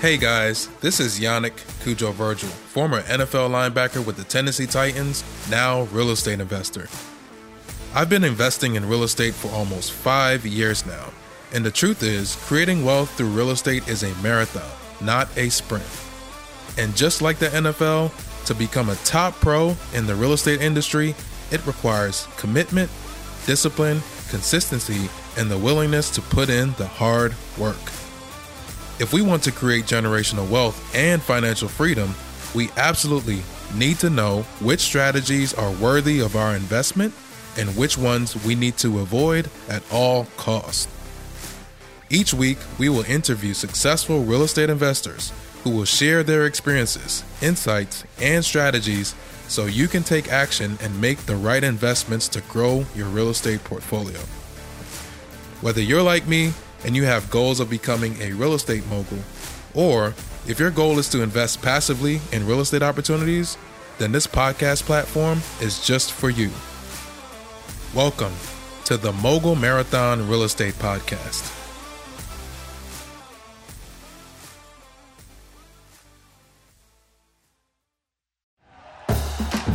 Hey guys, this is Yannick Cudjo Virgil, former NFL linebacker with the Tennessee Titans, now real estate investor. I've been investing in real estate for almost five years now, and the truth is, creating wealth through real estate is a marathon, not a sprint. And just like the NFL, to become a top pro in the real estate industry, it requires commitment, discipline, consistency, and the willingness to put in the hard work. If we want to create generational wealth and financial freedom, we absolutely need to know which strategies are worthy of our investment and which ones we need to avoid at all costs. Each week, we will interview successful real estate investors who will share their experiences, insights, and strategies so you can take action and make the right investments to grow your real estate portfolio. Whether you're like me and you have goals of becoming a real estate mogul, or if your goal is to invest passively in real estate opportunities, then this podcast platform is just for you. Welcome to the Mogul Marathon Real Estate Podcast.